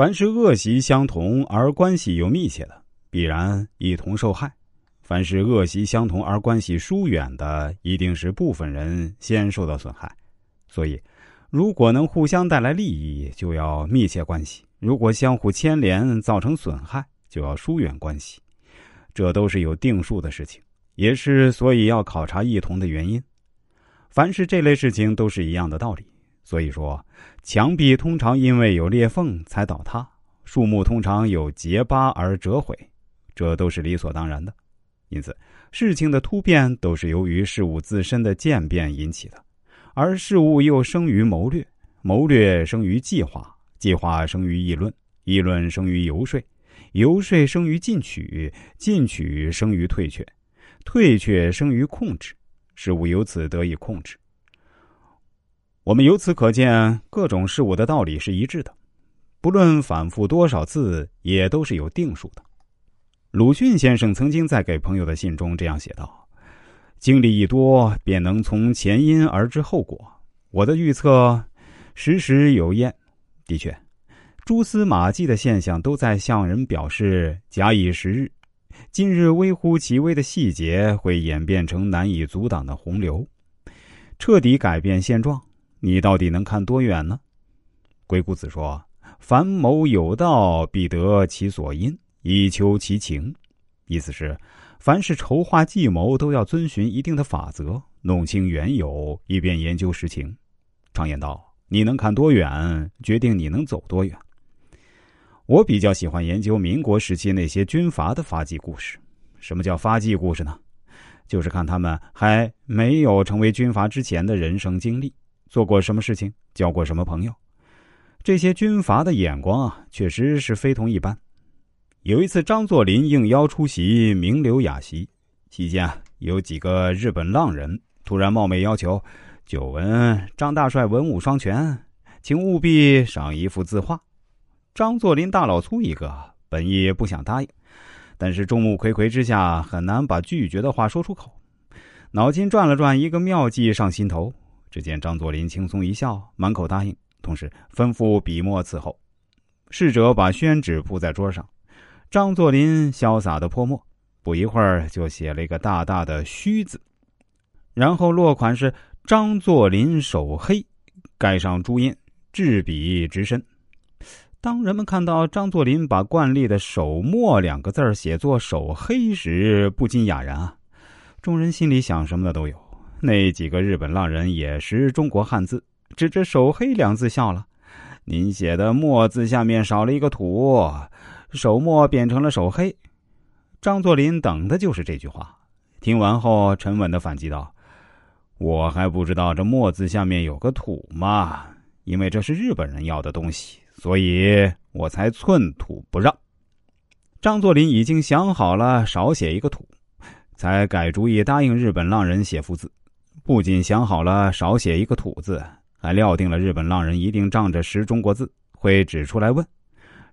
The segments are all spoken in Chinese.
凡是恶习相同而关系又密切的，必然一同受害；凡是恶习相同而关系疏远的，一定是部分人先受到损害。所以，如果能互相带来利益，就要密切关系；如果相互牵连，造成损害，就要疏远关系。这都是有定数的事情，也是所以要考察异同的原因。凡是这类事情，都是一样的道理。所以说，墙壁通常因为有裂缝才倒塌，树木通常有结疤而折毁，这都是理所当然的。因此，事情的突变都是由于事物自身的渐变引起的，而事物又生于谋略，谋略生于计划，计划生于议论，议论生于游说，游说生于进取，进取生于退却，退却生于控制，事物由此得以控制。我们由此可见，各种事物的道理是一致的，不论反复多少次，也都是有定数的。鲁迅先生曾经在给朋友的信中这样写道：“经历一多，便能从前因而知后果。我的预测，时时有验。的确，蛛丝马迹的现象都在向人表示，假以时日，今日微乎其微的细节会演变成难以阻挡的洪流，彻底改变现状。”你到底能看多远呢？鬼谷子说：“凡谋有道，必得其所因，以求其情。”意思是，凡是筹划计谋，都要遵循一定的法则，弄清缘由，以便研究实情。常言道：“你能看多远，决定你能走多远。”我比较喜欢研究民国时期那些军阀的发迹故事。什么叫发迹故事呢？就是看他们还没有成为军阀之前的人生经历。做过什么事情，交过什么朋友，这些军阀的眼光啊，确实是非同一般。有一次，张作霖应邀出席名流雅席，期间啊有几个日本浪人突然冒昧要求：“久闻张大帅文武双全，请务必赏一幅字画。”张作霖大老粗一个，本意不想答应，但是众目睽睽之下，很难把拒绝的话说出口。脑筋转了转，一个妙计上心头。只见张作霖轻松一笑，满口答应，同时吩咐笔墨伺候。侍者把宣纸铺在桌上，张作霖潇洒的泼墨，不一会儿就写了一个大大的“虚”字，然后落款是“张作霖手黑”，盖上朱印，执笔直身。当人们看到张作霖把惯例的“手墨”两个字写作“手黑”时，不禁哑然啊！众人心里想什么的都有。那几个日本浪人也识中国汉字，指着“手黑”两字笑了。您写的“墨”字下面少了一个“土”，手墨变成了“手黑”。张作霖等的就是这句话。听完后，沉稳的反击道：“我还不知道这‘墨’字下面有个‘土’吗？因为这是日本人要的东西，所以我才寸土不让。”张作霖已经想好了少写一个“土”，才改主意答应日本浪人写幅字。不仅想好了少写一个“土”字，还料定了日本浪人一定仗着识中国字，会指出来问。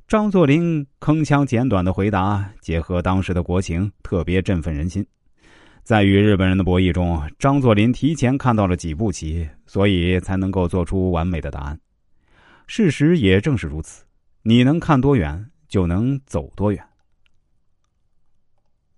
张作霖铿锵简短的回答，结合当时的国情，特别振奋人心。在与日本人的博弈中，张作霖提前看到了几步棋，所以才能够做出完美的答案。事实也正是如此，你能看多远，就能走多远。